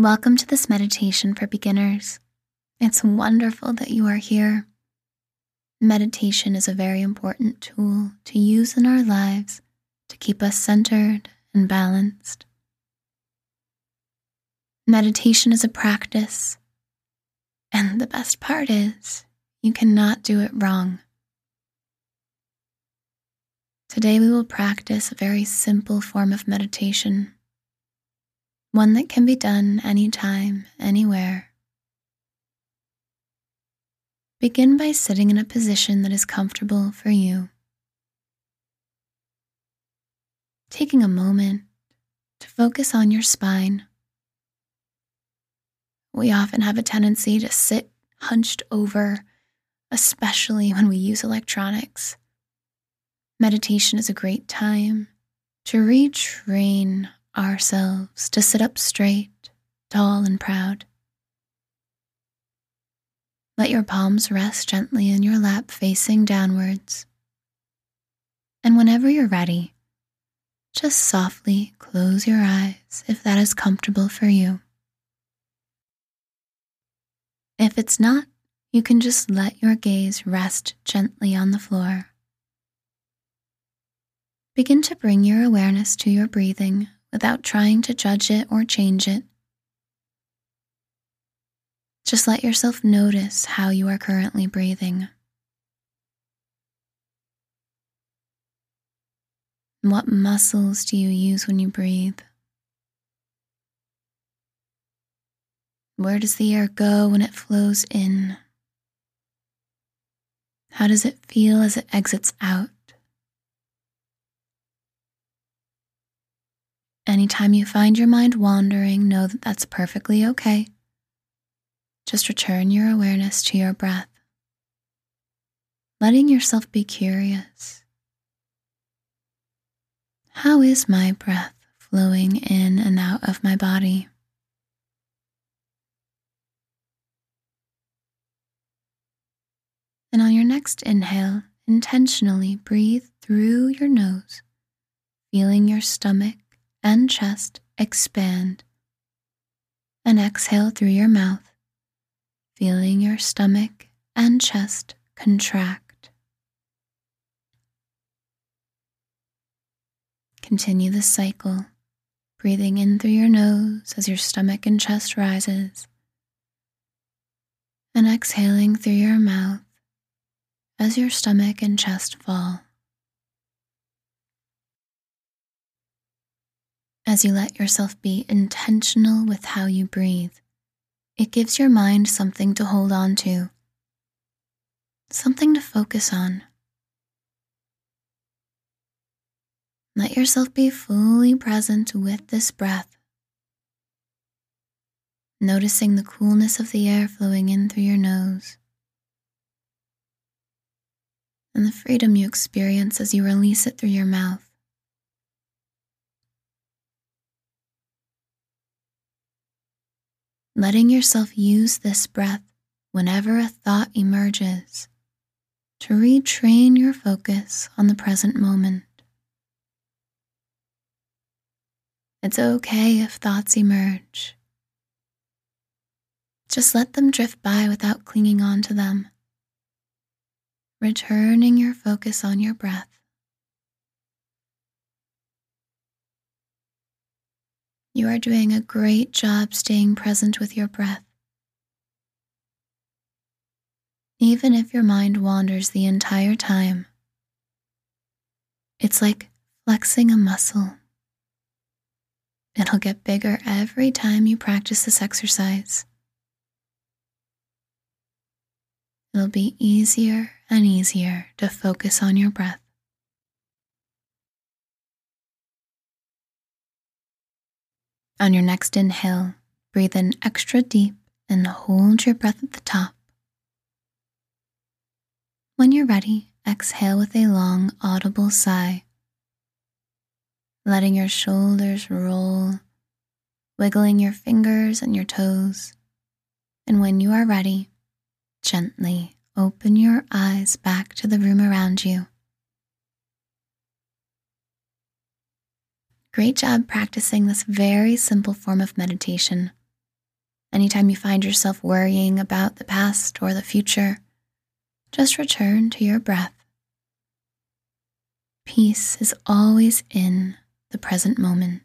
Welcome to this meditation for beginners. It's wonderful that you are here. Meditation is a very important tool to use in our lives to keep us centered and balanced. Meditation is a practice, and the best part is you cannot do it wrong. Today we will practice a very simple form of meditation one that can be done anytime, anywhere. Begin by sitting in a position that is comfortable for you. Taking a moment to focus on your spine. We often have a tendency to sit hunched over, especially when we use electronics. Meditation is a great time to retrain ourselves to sit up straight, tall, and proud. Let your palms rest gently in your lap facing downwards. And whenever you're ready, just softly close your eyes if that is comfortable for you. If it's not, you can just let your gaze rest gently on the floor. Begin to bring your awareness to your breathing without trying to judge it or change it. Just let yourself notice how you are currently breathing. What muscles do you use when you breathe? Where does the air go when it flows in? How does it feel as it exits out? Anytime you find your mind wandering, know that that's perfectly okay. Just return your awareness to your breath, letting yourself be curious. How is my breath flowing in and out of my body? And on your next inhale, intentionally breathe through your nose, feeling your stomach and chest expand. And exhale through your mouth, feeling your stomach and chest contract. Continue the cycle, breathing in through your nose as your stomach and chest rises, and exhaling through your mouth as your stomach and chest fall. As you let yourself be intentional with how you breathe, it gives your mind something to hold on to, something to focus on. Let yourself be fully present with this breath, noticing the coolness of the air flowing in through your nose and the freedom you experience as you release it through your mouth. Letting yourself use this breath whenever a thought emerges to retrain your focus on the present moment. It's okay if thoughts emerge. Just let them drift by without clinging on to them, returning your focus on your breath. You are doing a great job staying present with your breath. Even if your mind wanders the entire time, it's like flexing a muscle. It'll get bigger every time you practice this exercise. It'll be easier and easier to focus on your breath. On your next inhale, breathe in extra deep and hold your breath at the top. When you're ready, exhale with a long, audible sigh, letting your shoulders roll, wiggling your fingers and your toes. And when you are ready, gently open your eyes back to the room around you. Great job practicing this very simple form of meditation. Anytime you find yourself worrying about the past or the future, just return to your breath. Peace is always in the present moment.